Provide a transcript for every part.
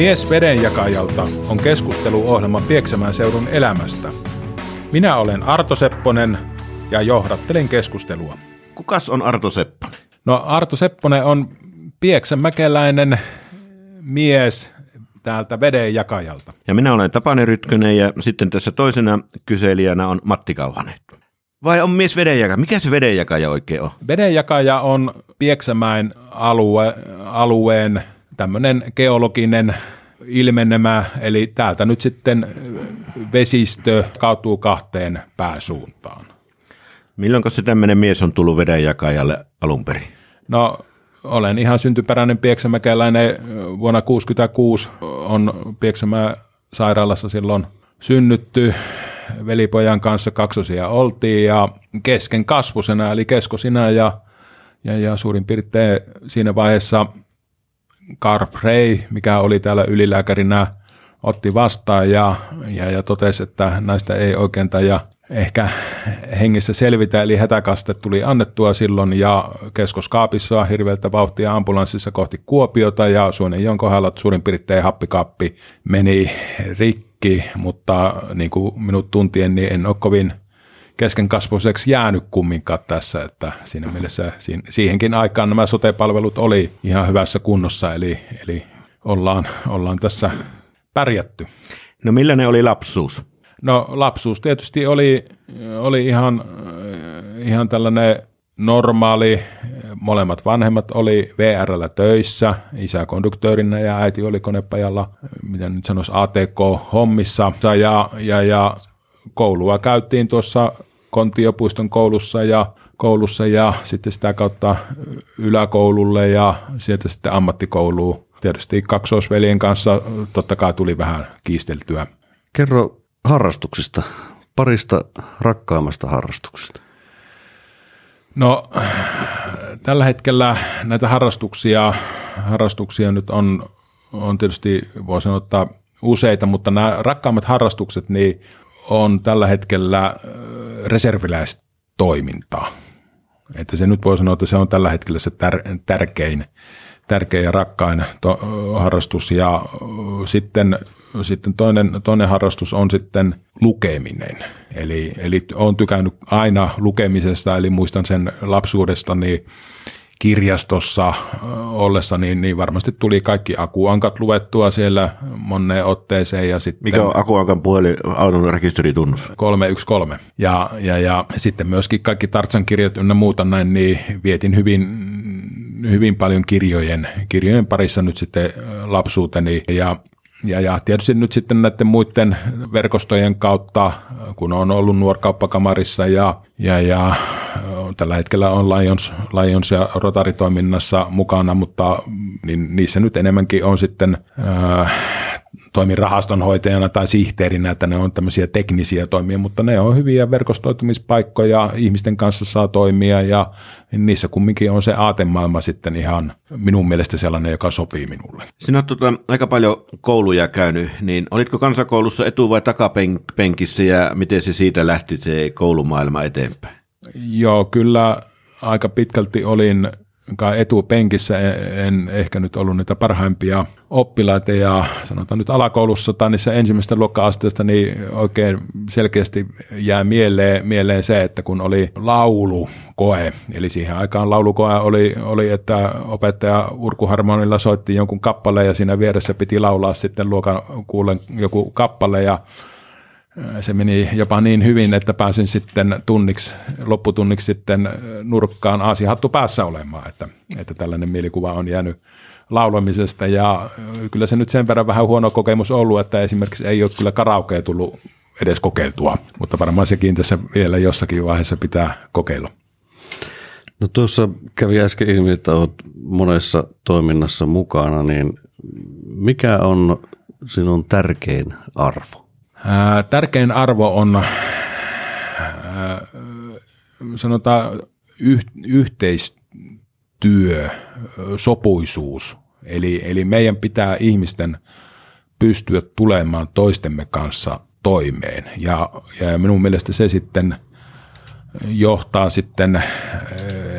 Mies vedenjakajalta on keskusteluohjelma Pieksämään seudun elämästä. Minä olen Arto Sepponen ja johdattelen keskustelua. Kukas on Arto Sepponen? No Arto Sepponen on pieksämäkeläinen mies täältä vedenjakajalta. Ja minä olen Tapani Rytkönen ja sitten tässä toisena kyselijänä on Matti Kauhanen. Vai on mies vedenjakaja? Mikä se vedenjakaja oikein on? Vedenjakaja on Pieksämäen alue, alueen tämmöinen geologinen ilmenemä, eli täältä nyt sitten vesistö kautuu kahteen pääsuuntaan. Milloin se tämmöinen mies on tullut vedenjakajalle alun perin? No olen ihan syntyperäinen pieksämäkeläinen. Vuonna 1966 on Pieksämää sairaalassa silloin synnytty. Velipojan kanssa kaksosia oltiin ja kesken kasvusena eli keskosina ja, ja, ja suurin piirtein siinä vaiheessa – Carl Frey, mikä oli täällä ylilääkärinä, otti vastaan ja, ja, ja totesi, että näistä ei oikein ja ehkä hengissä selvitä, eli hätäkaste tuli annettua silloin ja keskoskaapissa hirveältä vauhtia ambulanssissa kohti Kuopiota ja Suonenjoen kohdalla suurin piirtein happikaappi meni rikki, mutta niin kuin minut tuntien, niin en ole kovin keskenkasvuiseksi jäänyt kumminkaan tässä, että siinä mielessä siihenkin aikaan nämä sotepalvelut oli ihan hyvässä kunnossa, eli, eli ollaan, ollaan tässä pärjätty. No millainen oli lapsuus? No lapsuus tietysti oli, oli ihan, ihan tällainen normaali. Molemmat vanhemmat oli VRllä töissä, isä konduktöörinä ja äiti oli konepajalla, miten nyt sanoisi, ATK-hommissa. Ja, ja, ja koulua käytiin tuossa Kontiopuiston koulussa ja, koulussa ja sitten sitä kautta yläkoululle ja sieltä sitten ammattikouluun. Tietysti kaksoisveljen kanssa totta kai tuli vähän kiisteltyä. Kerro harrastuksista, parista rakkaimmasta harrastuksesta. No tällä hetkellä näitä harrastuksia, harrastuksia nyt on, on tietysti voi sanoa, että useita, mutta nämä rakkaimmat harrastukset niin on tällä hetkellä reserviläistoimintaa. Että se nyt voi sanoa, että se on tällä hetkellä se tär- tärkein, tärkein ja rakkain to- harrastus. Ja sitten, sitten toinen, toinen harrastus on sitten lukeminen. Eli, eli olen tykännyt aina lukemisesta, eli muistan sen lapsuudesta, niin kirjastossa ollessa, niin, niin varmasti tuli kaikki akuankat luettua siellä moneen otteeseen. Ja sitten, Mikä on akuankan puhelin auton rekisteritunnus? 313. Ja, ja, ja sitten myöskin kaikki Tartsan kirjat ynnä muuta näin, niin vietin hyvin, hyvin paljon kirjojen, kirjojen parissa nyt sitten lapsuuteni. Ja ja, ja tietysti nyt sitten näiden muiden verkostojen kautta, kun on ollut nuorkauppakamarissa ja, ja, ja tällä hetkellä on Lions, Lions ja Rotary-toiminnassa mukana, mutta niin niissä nyt enemmänkin on sitten äh, toimin rahastonhoitajana tai sihteerinä, että ne on tämmöisiä teknisiä toimia, mutta ne on hyviä verkostoitumispaikkoja, ihmisten kanssa saa toimia ja niissä kumminkin on se aatemaailma sitten ihan minun mielestä sellainen, joka sopii minulle. Sinä olet tuota, aika paljon kouluja käynyt, niin olitko kansakoulussa etu- vai takapenkissä ja miten se siitä lähti se koulumaailma eteenpäin? Joo, kyllä aika pitkälti olin etupenkissä, en ehkä nyt ollut niitä parhaimpia oppilaita. Ja sanotaan nyt alakoulussa tai niissä ensimmäistä luokka-asteesta, niin oikein selkeästi jää mieleen, mieleen se, että kun oli laulukoe, eli siihen aikaan laulukoe oli, oli että opettaja urkuharmonilla soitti jonkun kappaleen ja siinä vieressä piti laulaa sitten luokan kuulen joku kappale. Ja se meni jopa niin hyvin, että pääsin sitten tunniksi, lopputunniksi sitten nurkkaan aasihattu päässä olemaan, että, että tällainen mielikuva on jäänyt laulamisesta ja kyllä se nyt sen verran vähän huono kokemus ollut, että esimerkiksi ei ole kyllä karaokea tullut edes kokeiltua, mutta varmaan sekin tässä vielä jossakin vaiheessa pitää kokeilla. No tuossa kävi äsken ilmi, että olet monessa toiminnassa mukana, niin mikä on sinun tärkein arvo? Tärkein arvo on sanotaan yhteistyö, sopuisuus. Eli, eli meidän pitää ihmisten pystyä tulemaan toistemme kanssa toimeen. Ja, ja minun mielestä se sitten johtaa sitten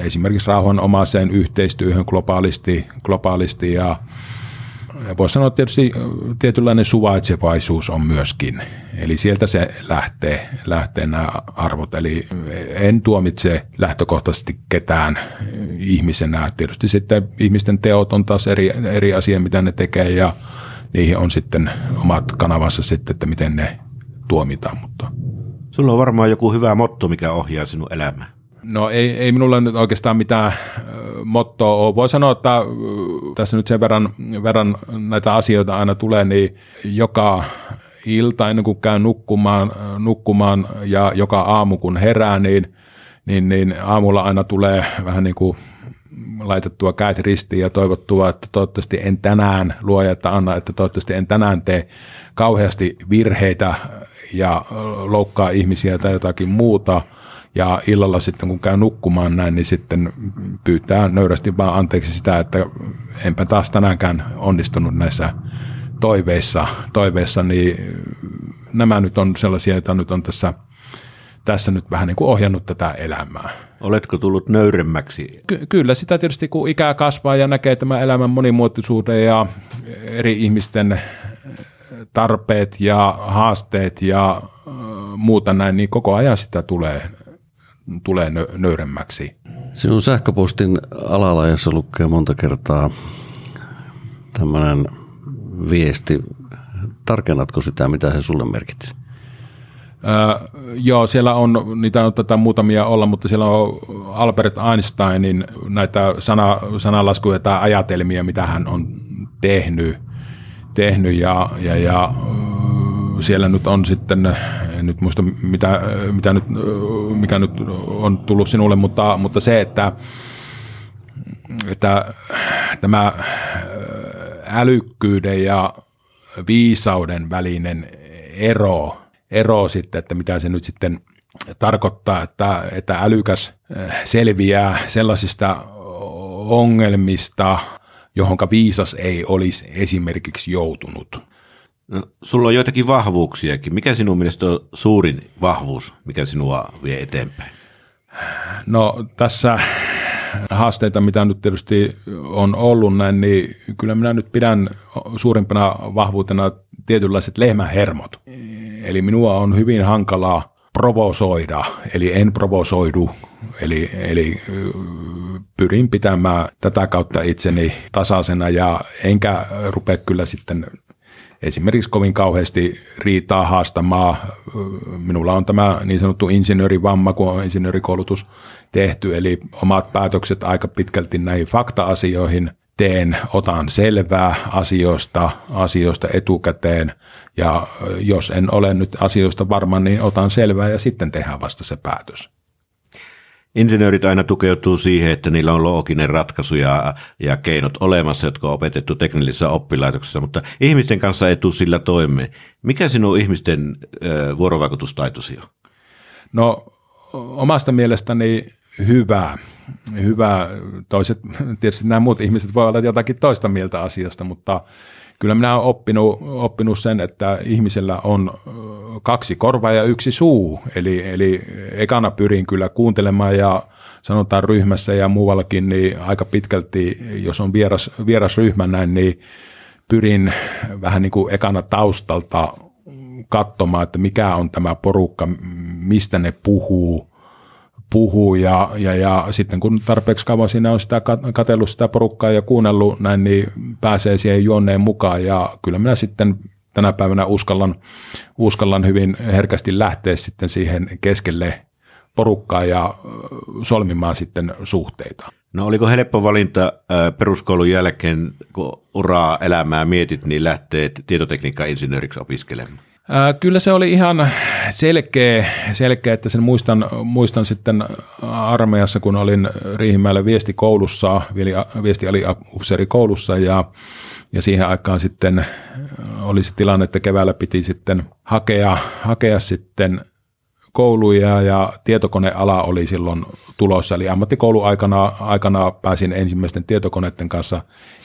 esimerkiksi rauhanomaiseen yhteistyöhön globaalisti, globaalisti ja voisi sanoa tietysti tietynlainen suvaitsevaisuus on myöskin. Eli sieltä se lähtee, lähtee nämä arvot. Eli en tuomitse lähtökohtaisesti ketään ihmisenä. Tietysti sitten ihmisten teot on taas eri, eri asia, mitä ne tekee ja niihin on sitten omat kanavansa sitten, että miten ne tuomitaan. Mutta. Sulla on varmaan joku hyvä motto, mikä ohjaa sinun elämää. No ei, ei minulla nyt oikeastaan mitään mottoa ole. Voi sanoa, että tässä nyt sen verran, verran näitä asioita aina tulee, niin joka ilta ennen kuin käy nukkumaan, nukkumaan ja joka aamu kun herää, niin, niin, niin aamulla aina tulee vähän niin kuin laitettua käät ristiin ja toivottua, että toivottavasti en tänään, luoja, että anna, että toivottavasti en tänään tee kauheasti virheitä ja loukkaa ihmisiä tai jotakin muuta – ja illalla sitten kun käy nukkumaan näin, niin sitten pyytää nöyrästi vaan anteeksi sitä, että enpä taas tänäänkään onnistunut näissä toiveissa, toiveissa niin nämä nyt on sellaisia, joita nyt on tässä, tässä nyt vähän niin kuin ohjannut tätä elämää. Oletko tullut nöyremmäksi? Ky- kyllä sitä tietysti, kun ikää kasvaa ja näkee tämän elämän monimuotoisuuden ja eri ihmisten tarpeet ja haasteet ja muuta näin, niin koko ajan sitä tulee tulee nö- nöyremmäksi. Sinun sähköpostin alalajassa lukee monta kertaa tämmöinen viesti. Tarkennatko sitä, mitä se sulle merkitsi? Öö, joo, siellä on, niitä on tätä muutamia olla, mutta siellä on Albert Einsteinin näitä sana, sanalaskuja tai ajatelmia, mitä hän on tehnyt, tehnyt ja, ja, ja siellä nyt on sitten en nyt muista mitä, mitä nyt, mikä nyt on tullut sinulle, mutta, mutta se, että, että tämä älykkyyden ja viisauden välinen ero, ero sitten, että mitä se nyt sitten tarkoittaa, että, että älykäs selviää sellaisista ongelmista, johonka viisas ei olisi esimerkiksi joutunut. No, sulla on joitakin vahvuuksiakin. Mikä sinun mielestä on suurin vahvuus, mikä sinua vie eteenpäin? No tässä haasteita, mitä nyt tietysti on ollut näin, niin kyllä minä nyt pidän suurimpana vahvuutena tietynlaiset lehmähermot. Eli minua on hyvin hankalaa provosoida, eli en provosoidu, eli, eli pyrin pitämään tätä kautta itseni tasaisena ja enkä rupea kyllä sitten esimerkiksi kovin kauheasti riitaa haastamaan. Minulla on tämä niin sanottu insinöörivamma, kun on insinöörikoulutus tehty, eli omat päätökset aika pitkälti näihin fakta-asioihin teen, otan selvää asioista, asioista etukäteen ja jos en ole nyt asioista varma, niin otan selvää ja sitten tehdään vasta se päätös. Insinöörit aina tukeutuu siihen, että niillä on looginen ratkaisu ja, ja keinot olemassa, jotka on opetettu teknillisessä oppilaitoksessa, mutta ihmisten kanssa ei tule sillä toimeen. Mikä sinun ihmisten ö, vuorovaikutustaitosi on? No omasta mielestäni hyvä. Hyvä. Toiset, tietysti nämä muut ihmiset voi olla jotakin toista mieltä asiasta, mutta kyllä minä olen oppinut, oppinut sen, että ihmisellä on kaksi korvaa ja yksi suu. Eli, eli ekana pyrin kyllä kuuntelemaan ja sanotaan ryhmässä ja muuallakin, niin aika pitkälti, jos on vieras, vieras ryhmä näin, niin pyrin vähän niin kuin ekana taustalta katsomaan, että mikä on tämä porukka, mistä ne puhuu, puhuu ja, ja, ja sitten kun tarpeeksi kauan siinä on sitä katsellut sitä porukkaa ja kuunnellut näin, niin pääsee siihen juonneen mukaan ja kyllä minä sitten tänä päivänä uskallan, uskallan hyvin herkästi lähteä sitten siihen keskelle porukkaa ja solmimaan sitten suhteita. No oliko helppo valinta peruskoulun jälkeen, kun uraa elämää mietit, niin lähtee tietotekniikka-insinööriksi opiskelemaan? Kyllä se oli ihan selkeä, selkeä että sen muistan, muistan sitten armeijassa, kun olin Riihimäellä viestikoulussa, viesti oli koulussa ja, ja siihen aikaan sitten oli se tilanne, että keväällä piti sitten hakea, hakea sitten kouluja ja tietokoneala oli silloin tulossa. Eli ammattikouluaikana aikana pääsin ensimmäisten tietokoneiden kanssa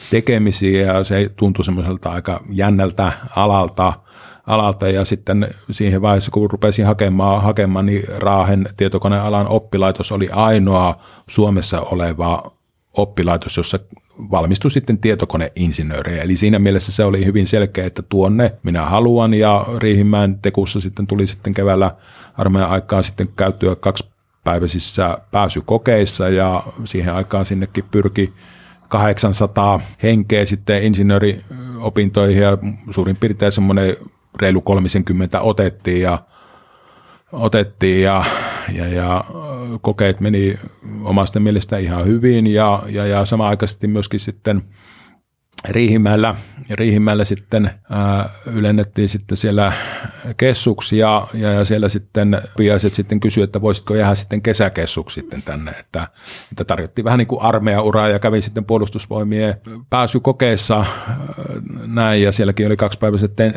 tekemisiin ja se tuntui semmoiselta aika jännältä alalta – alalta ja sitten siihen vaiheessa, kun rupesin hakemaan, hakemaan niin Raahen tietokonealan oppilaitos oli ainoa Suomessa oleva oppilaitos, jossa valmistui sitten tietokoneinsinöörejä. Eli siinä mielessä se oli hyvin selkeä, että tuonne minä haluan ja Riihimäen tekussa sitten tuli sitten keväällä armeijan aikaan sitten käyttöä kaksi päiväisissä pääsykokeissa ja siihen aikaan sinnekin pyrki 800 henkeä sitten insinööriopintoihin ja suurin piirtein semmoinen reilu 30 otettiin ja, otettiin ja, ja, ja kokeet meni omasta mielestä ihan hyvin ja, ja, ja samaaikaisesti myöskin sitten – Riihimäellä, Riihimäellä sitten ää, ylennettiin sitten siellä kessuksi ja, ja, ja siellä sitten piaiset sitten kysyi, että voisitko jäädä sitten kesäkessuksi sitten tänne, että, että tarjottiin vähän niin kuin armeijauraa ja kävi sitten puolustusvoimien pääsykokeissa näin. Ja sielläkin oli kaksipäiväiset te-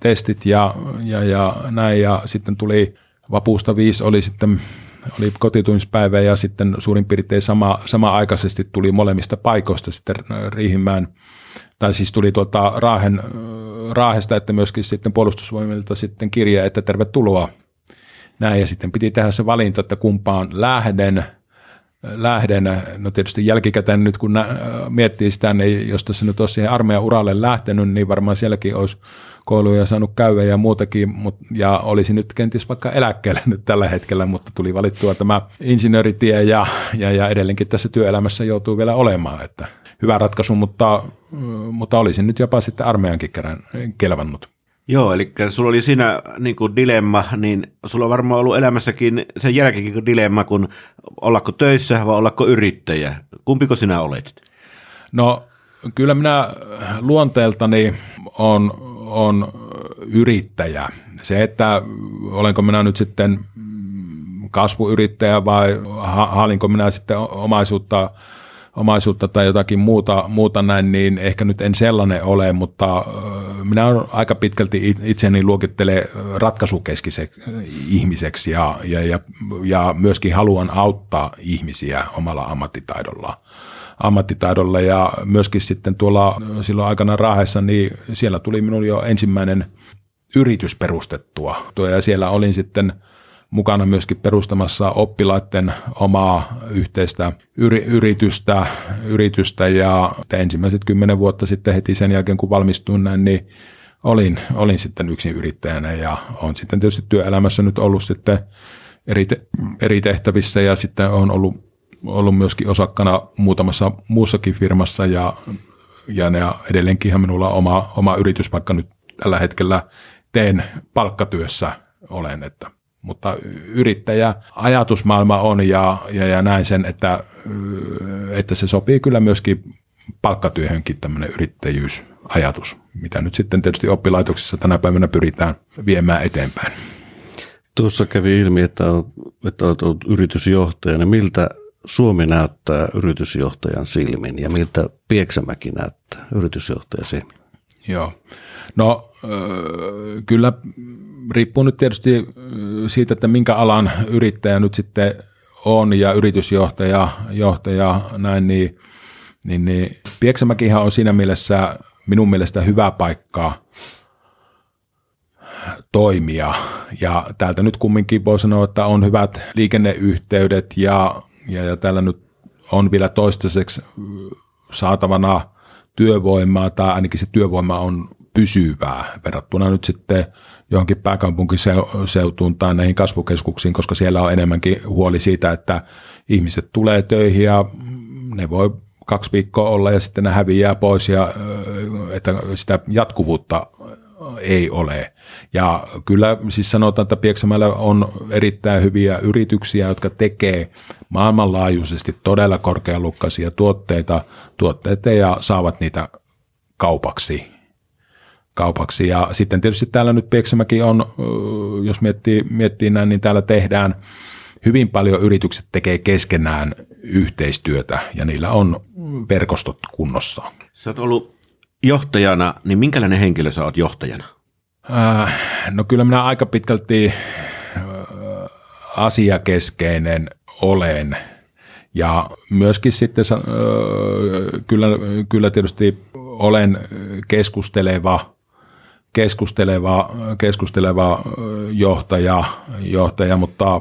testit ja, ja, ja näin. Ja sitten tuli vapuusta viisi oli sitten oli kotitumispäivä ja sitten suurin piirtein sama, sama aikaisesti tuli molemmista paikoista sitten Riihimäen, tai siis tuli tuolta Raahen, Raahesta, että myöskin sitten puolustusvoimilta sitten kirja, että tervetuloa. Näin, ja sitten piti tehdä se valinta, että kumpaan lähden, lähden. No tietysti jälkikäteen nyt kun miettii sitä, niin jos tässä nyt olisi siihen armeijan uralle lähtenyt, niin varmaan sielläkin olisi kouluja saanut käydä ja muutakin, mut, ja olisi nyt kenties vaikka eläkkeelle nyt tällä hetkellä, mutta tuli valittua tämä insinööritie ja, ja, ja edelleenkin tässä työelämässä joutuu vielä olemaan, että hyvä ratkaisu, mutta, mutta olisin nyt jopa sitten armeijankin kerran kelvannut. Joo, eli sulla oli siinä niin kuin dilemma, niin sulla on varmaan ollut elämässäkin sen jälkeenkin dilemma, kun ollako töissä vai ollako yrittäjä. Kumpiko sinä olet? No kyllä minä luonteeltani on on yrittäjä. Se, että olenko minä nyt sitten kasvuyrittäjä vai haalinko minä sitten omaisuutta, omaisuutta tai jotakin muuta, muuta näin, niin ehkä nyt en sellainen ole, mutta minä aika pitkälti itseni luokittele ratkaisukeskiseksi ihmiseksi ja, ja, ja, ja myöskin haluan auttaa ihmisiä omalla ammattitaidollaan ammattitaidolla ja myöskin sitten tuolla silloin aikana Raahessa, niin siellä tuli minulle jo ensimmäinen yritys perustettua. Ja siellä olin sitten mukana myöskin perustamassa oppilaiden omaa yhteistä yri- yritystä, yritystä ja ensimmäiset kymmenen vuotta sitten heti sen jälkeen, kun valmistuin näin, niin olin, olin sitten yksin yrittäjänä ja on sitten tietysti työelämässä nyt ollut sitten eri, te- eri tehtävissä ja sitten on ollut ollut myöskin osakkana muutamassa muussakin firmassa ja, ja ne edelleenkin minulla on oma, oma yritys, vaikka nyt tällä hetkellä teen palkkatyössä olen, että mutta yrittäjä ajatusmaailma on ja, ja, ja näin sen, että, että se sopii kyllä myöskin palkkatyöhönkin tämmöinen yrittäjyysajatus, mitä nyt sitten tietysti oppilaitoksissa tänä päivänä pyritään viemään eteenpäin. Tuossa kävi ilmi, että olet, että olet ollut yritysjohtajana. Miltä Suomi näyttää yritysjohtajan silmin ja miltä Pieksämäki näyttää yritysjohtajan silmin? Joo. No kyllä riippuu nyt tietysti siitä, että minkä alan yrittäjä nyt sitten on ja yritysjohtaja johtaja, näin, niin, niin, niin Pieksämäkihan on siinä mielessä minun mielestä hyvä paikka toimia. Ja täältä nyt kumminkin voi sanoa, että on hyvät liikenneyhteydet ja ja, ja täällä nyt on vielä toistaiseksi saatavana työvoimaa, tai ainakin se työvoima on pysyvää verrattuna nyt sitten johonkin pääkaupunkiseutuun tai näihin kasvukeskuksiin, koska siellä on enemmänkin huoli siitä, että ihmiset tulee töihin ja ne voi kaksi viikkoa olla ja sitten ne häviää pois ja että sitä jatkuvuutta ei ole. Ja kyllä siis sanotaan, että Pieksämäellä on erittäin hyviä yrityksiä, jotka tekee maailmanlaajuisesti todella korkealukkaisia tuotteita, tuotteita ja saavat niitä kaupaksi. Kaupaksi. Ja sitten tietysti täällä nyt Pieksämäki on, jos miettii, miettii näin, niin täällä tehdään hyvin paljon yritykset tekee keskenään yhteistyötä ja niillä on verkostot kunnossa. Sä oot ollut johtajana, niin minkälainen henkilö sä oot johtajana? Äh, no kyllä minä aika pitkälti äh, asiakeskeinen olen. Ja myöskin sitten äh, kyllä, kyllä tietysti olen keskusteleva, keskusteleva, keskusteleva johtaja, johtaja mutta,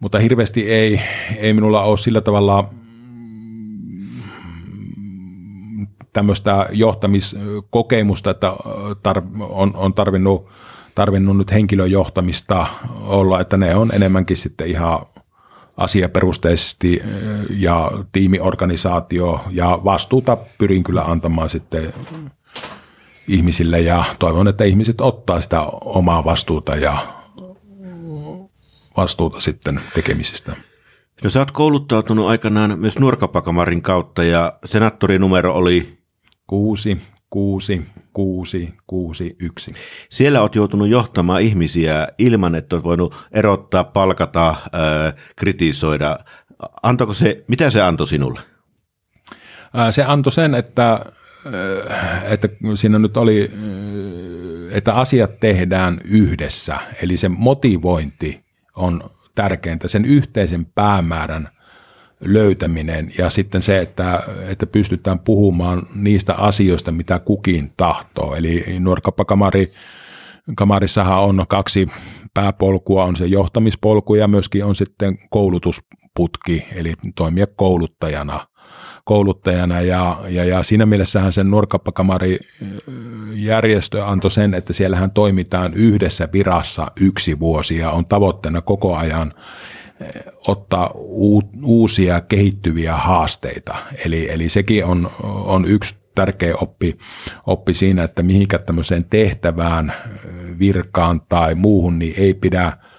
mutta hirveästi ei, ei minulla ole sillä tavalla tämmöistä johtamiskokemusta, että tar, on, on tarvinnut, tarvinnut nyt henkilöjohtamista olla, että ne on enemmänkin sitten ihan asiaperusteisesti ja tiimiorganisaatio ja vastuuta pyrin kyllä antamaan sitten ihmisille ja toivon, että ihmiset ottaa sitä omaa vastuuta ja vastuuta sitten tekemisistä. No sä oot kouluttautunut aikanaan myös nuorkapakamarin kautta ja senaattorinumero oli? Kuusi, kuusi, kuusi, kuusi, yksi. Siellä oot joutunut johtamaan ihmisiä ilman, että oot voinut erottaa, palkata, äh, kritisoida. Antoiko se, mitä se antoi sinulle? Se antoi sen, että että siinä nyt oli, että asiat tehdään yhdessä, eli se motivointi on tärkeintä, sen yhteisen päämäärän löytäminen ja sitten se, että, että pystytään puhumaan niistä asioista, mitä kukin tahtoo. Eli nuorkappakamari, kamarissahan on kaksi pääpolkua, on se johtamispolku ja myöskin on sitten koulutusputki, eli toimia kouluttajana kouluttajana ja, ja, ja siinä mielessähän sen nuorkappakamari järjestö antoi sen, että siellähän toimitaan yhdessä virassa yksi vuosi ja on tavoitteena koko ajan ottaa uusia kehittyviä haasteita. Eli, eli sekin on, on yksi tärkeä oppi, oppi siinä, että mihinkä tämmöiseen tehtävään, virkaan tai muuhun, niin ei pidä – Äh,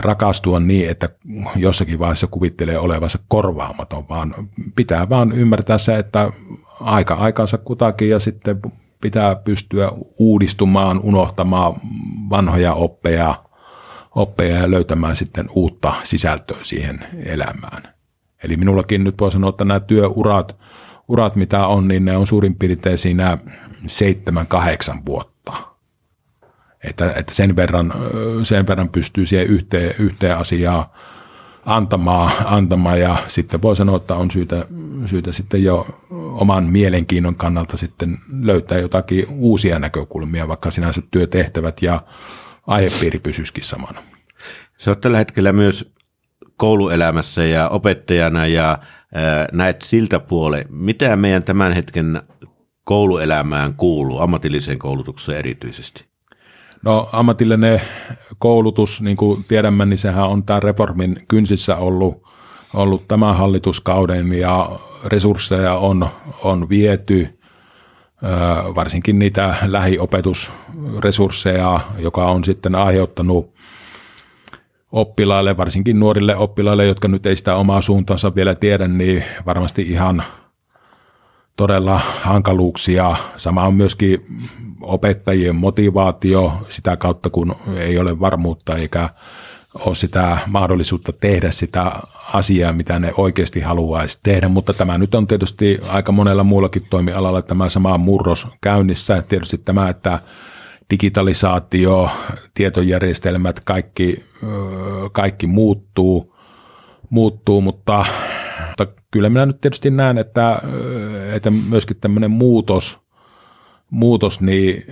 rakastua niin, että jossakin vaiheessa kuvittelee olevansa korvaamaton, vaan pitää vaan ymmärtää se, että aika aikansa kutakin ja sitten pitää pystyä uudistumaan, unohtamaan vanhoja oppeja, oppeja ja löytämään sitten uutta sisältöä siihen elämään. Eli minullakin nyt voi sanoa, että nämä työurat, urat mitä on, niin ne on suurin piirtein siinä seitsemän, kahdeksan vuotta että, että sen, verran, sen verran pystyy siihen yhteen, yhteen asiaan antamaan, antamaan ja sitten voi sanoa, että on syytä, syytä sitten jo oman mielenkiinnon kannalta sitten löytää jotakin uusia näkökulmia, vaikka sinänsä työtehtävät ja aihepiiri pysyisikin samana. Se on tällä hetkellä myös kouluelämässä ja opettajana ja näet siltä puoleen, mitä meidän tämän hetken kouluelämään kuuluu, ammatilliseen koulutukseen erityisesti? No ammatillinen koulutus, niin kuin tiedämme, niin sehän on tämän reformin kynsissä ollut, ollut tämän hallituskauden ja resursseja on, on viety, varsinkin niitä lähiopetusresursseja, joka on sitten aiheuttanut oppilaille, varsinkin nuorille oppilaille, jotka nyt ei sitä omaa suuntaansa vielä tiedä, niin varmasti ihan todella hankaluuksia. Sama on myöskin opettajien motivaatio sitä kautta, kun ei ole varmuutta eikä ole sitä mahdollisuutta tehdä sitä asiaa, mitä ne oikeasti haluaisi tehdä, mutta tämä nyt on tietysti aika monella muullakin toimialalla tämä sama murros käynnissä. Tietysti tämä, että digitalisaatio, tietojärjestelmät, kaikki, kaikki muuttuu, muuttuu mutta, mutta kyllä minä nyt tietysti näen, että, että myöskin tämmöinen muutos – muutos, niin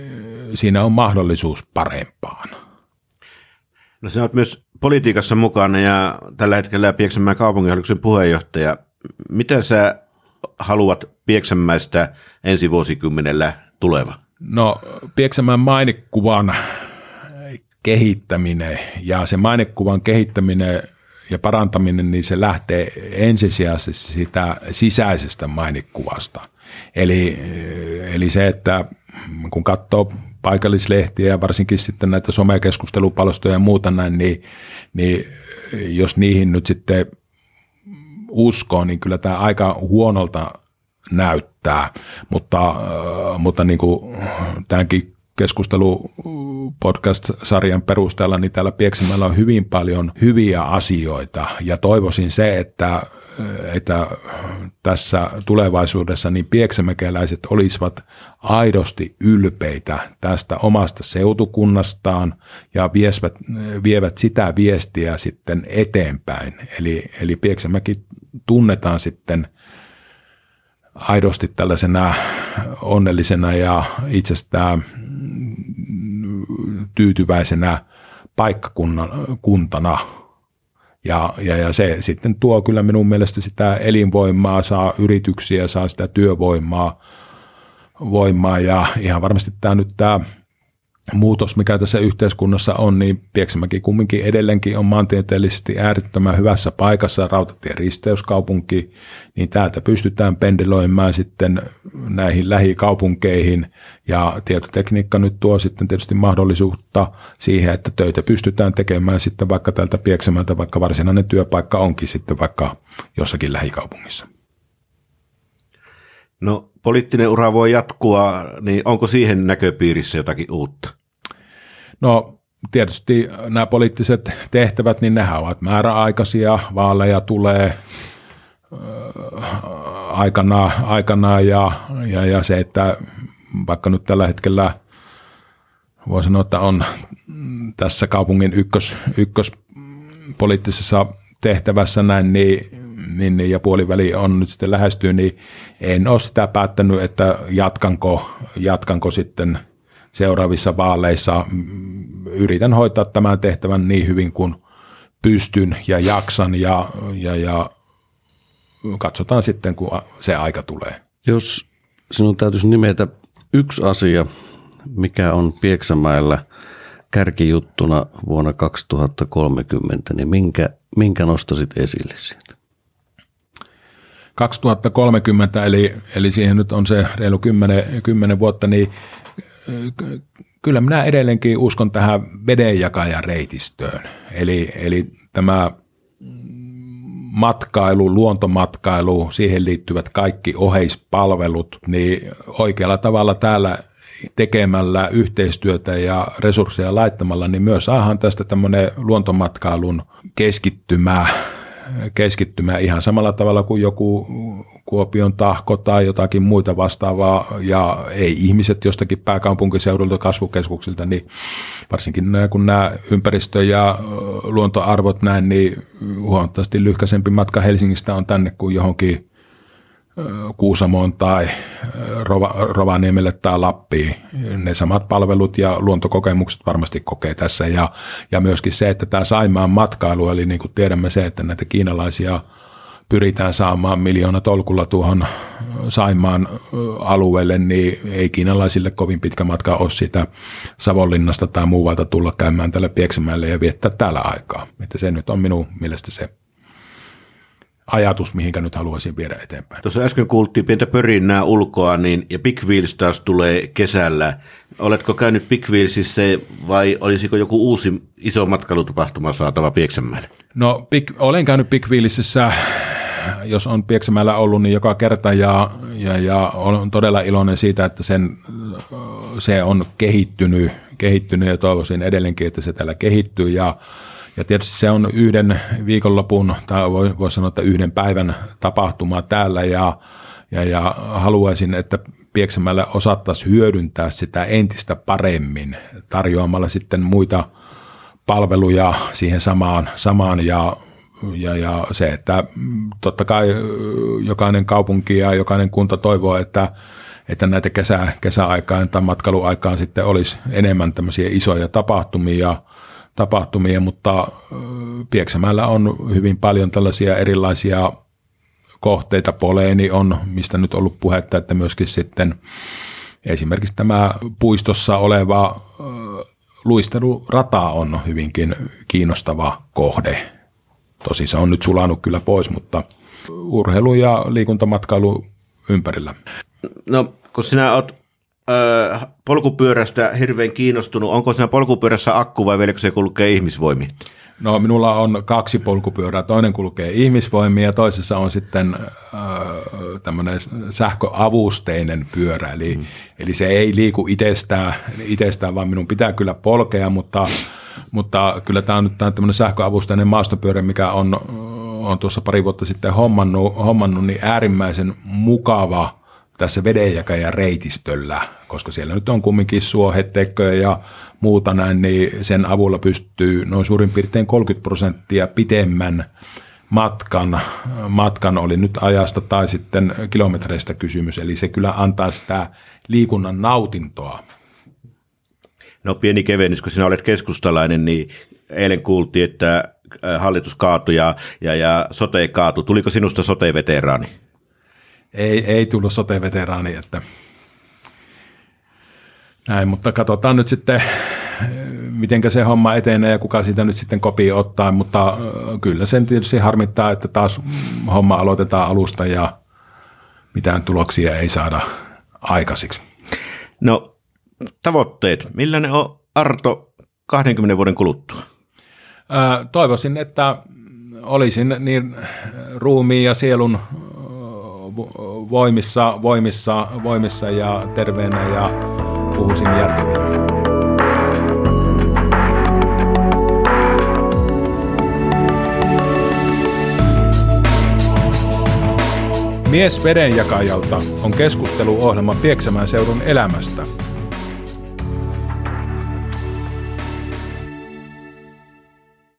siinä on mahdollisuus parempaan. No sä oot myös politiikassa mukana ja tällä hetkellä Pieksämään kaupunginhallituksen puheenjohtaja. Mitä sä haluat Pieksämäistä ensi vuosikymmenellä tuleva? No Pieksämään mainekuvan kehittäminen ja se mainekuvan kehittäminen ja parantaminen, niin se lähtee ensisijaisesti sitä sisäisestä mainekuvasta. Eli, eli se, että kun katsoo paikallislehtiä ja varsinkin sitten näitä somekeskustelupalstoja ja muuta näin, niin, niin jos niihin nyt sitten uskoo, niin kyllä tämä aika huonolta näyttää, mutta, mutta niin kuin tämänkin keskustelu podcast-sarjan perusteella, niin täällä Pieksämäellä on hyvin paljon hyviä asioita ja toivoisin se, että, että tässä tulevaisuudessa niin pieksämäkeläiset olisivat aidosti ylpeitä tästä omasta seutukunnastaan ja viesvät, vievät sitä viestiä sitten eteenpäin. Eli, eli Pieksämäki tunnetaan sitten aidosti tällaisena onnellisena ja itsestään tyytyväisenä paikkakuntana. Ja, ja, ja se sitten tuo kyllä minun mielestä sitä elinvoimaa, saa yrityksiä, saa sitä työvoimaa voimaa ja ihan varmasti tämä nyt tämä muutos, mikä tässä yhteiskunnassa on, niin Pieksämäki kumminkin edelleenkin on maantieteellisesti äärettömän hyvässä paikassa, rautatien risteyskaupunki, niin täältä pystytään pendeloimaan sitten näihin lähikaupunkeihin, ja tietotekniikka nyt tuo sitten tietysti mahdollisuutta siihen, että töitä pystytään tekemään sitten vaikka täältä Pieksämältä, vaikka varsinainen työpaikka onkin sitten vaikka jossakin lähikaupungissa. No poliittinen ura voi jatkua, niin onko siihen näköpiirissä jotakin uutta? No tietysti nämä poliittiset tehtävät, niin nehän ovat määräaikaisia, vaaleja tulee aikana, aikana ja, ja, ja se, että vaikka nyt tällä hetkellä voi sanoa, että on tässä kaupungin ykkös, ykkös poliittisessa tehtävässä näin, niin, niin, niin ja puoliväli on nyt sitten lähestyy, niin en ole sitä päättänyt, että jatkanko, jatkanko sitten seuraavissa vaaleissa. Yritän hoitaa tämän tehtävän niin hyvin kuin pystyn ja jaksan ja, ja, ja katsotaan sitten, kun se aika tulee. Jos sinun täytyisi nimetä yksi asia, mikä on Pieksämäellä kärkijuttuna vuonna 2030, niin minkä, minkä nostasit esille sieltä? 2030, eli, eli siihen nyt on se reilu 10, 10 vuotta, niin kyllä minä edelleenkin uskon tähän vedenjakajareitistöön. Eli, eli tämä matkailu, luontomatkailu, siihen liittyvät kaikki oheispalvelut, niin oikealla tavalla täällä tekemällä yhteistyötä ja resursseja laittamalla, niin myös saadaan tästä tämmöinen luontomatkailun keskittymä keskittymään ihan samalla tavalla kuin joku Kuopion tahko tai jotakin muita vastaavaa, ja ei ihmiset jostakin pääkaupunkiseudulta kasvukeskuksilta, niin varsinkin kun nämä ympäristö- ja luontoarvot näin, niin huomattavasti lyhkäisempi matka Helsingistä on tänne kuin johonkin Kuusamoon tai Rova, Rovaniemelle tai Lappiin. Ne samat palvelut ja luontokokemukset varmasti kokee tässä. Ja, ja myöskin se, että tämä Saimaan matkailu, eli niin kuin tiedämme se, että näitä kiinalaisia pyritään saamaan miljoona tolkulla tuohon Saimaan alueelle, niin ei kiinalaisille kovin pitkä matka ole sitä Savonlinnasta tai muualta tulla käymään tälle Pieksämäelle ja viettää täällä aikaa. Että se nyt on minun mielestä se ajatus, mihinkä nyt haluaisin viedä eteenpäin. Tuossa äsken kuultiin pientä pörinnää ulkoa, niin, ja Big Wheels taas tulee kesällä. Oletko käynyt Big Wheelsissä vai olisiko joku uusi iso matkailutapahtuma saatava Pieksämäelle? No, big, olen käynyt Big Wheelsissä, jos on Pieksämäellä ollut, niin joka kerta, ja, ja, ja olen todella iloinen siitä, että sen, se on kehittynyt, kehittynyt, ja toivoisin edelleenkin, että se täällä kehittyy, ja ja tietysti se on yhden viikonlopun, tai voi, voi sanoa, että yhden päivän tapahtuma täällä, ja, ja, ja haluaisin, että Pieksämällä osattaisiin hyödyntää sitä entistä paremmin tarjoamalla sitten muita palveluja siihen samaan, samaan ja, ja, ja se, että totta kai jokainen kaupunki ja jokainen kunta toivoo, että että näitä kesä, kesäaikaan tai matkailuaikaan sitten olisi enemmän tämmöisiä isoja tapahtumia, tapahtumia, mutta Pieksämäellä on hyvin paljon tällaisia erilaisia kohteita. Poleeni on, mistä nyt ollut puhetta, että myöskin sitten esimerkiksi tämä puistossa oleva luistelurata on hyvinkin kiinnostava kohde. Tosi se on nyt sulanut kyllä pois, mutta urheilu ja liikuntamatkailu ympärillä. No, kun sinä olet polkupyörästä hirveän kiinnostunut. Onko siinä polkupyörässä akku vai vieläkö se kulkee ihmisvoimia? No minulla on kaksi polkupyörää. Toinen kulkee ihmisvoimia ja toisessa on sitten äh, tämmöinen sähköavusteinen pyörä. Eli, hmm. eli se ei liiku itsestään, itsestään, vaan minun pitää kyllä polkea, mutta, mutta kyllä tämä on nyt tämmöinen sähköavusteinen maastopyörä, mikä on, on tuossa pari vuotta sitten hommannut, hommannut niin äärimmäisen mukava – tässä vedenjakajan reitistöllä, koska siellä nyt on kumminkin suohetekköjä ja muuta näin, niin sen avulla pystyy noin suurin piirtein 30 prosenttia pitemmän matkan, matkan oli nyt ajasta tai sitten kilometreistä kysymys, eli se kyllä antaa sitä liikunnan nautintoa. No pieni kevennys, kun sinä olet keskustalainen, niin eilen kuultiin, että hallitus kaatui ja, ja, ja sote kaatui. Tuliko sinusta sote-veteraani? Ei, ei tullut sote-veteraani, että näin, mutta katsotaan nyt sitten, miten se homma etenee ja kuka siitä nyt sitten kopii ottaa, mutta kyllä sen tietysti harmittaa, että taas homma aloitetaan alusta ja mitään tuloksia ei saada aikaisiksi. No tavoitteet, millainen on Arto 20 vuoden kuluttua? toivoisin, että olisin niin ruumiin ja sielun voimissa, voimissa, voimissa ja terveenä ja puhuisin järkeviä. Mies vedenjakajalta on keskusteluohjelma Pieksämään seudun elämästä –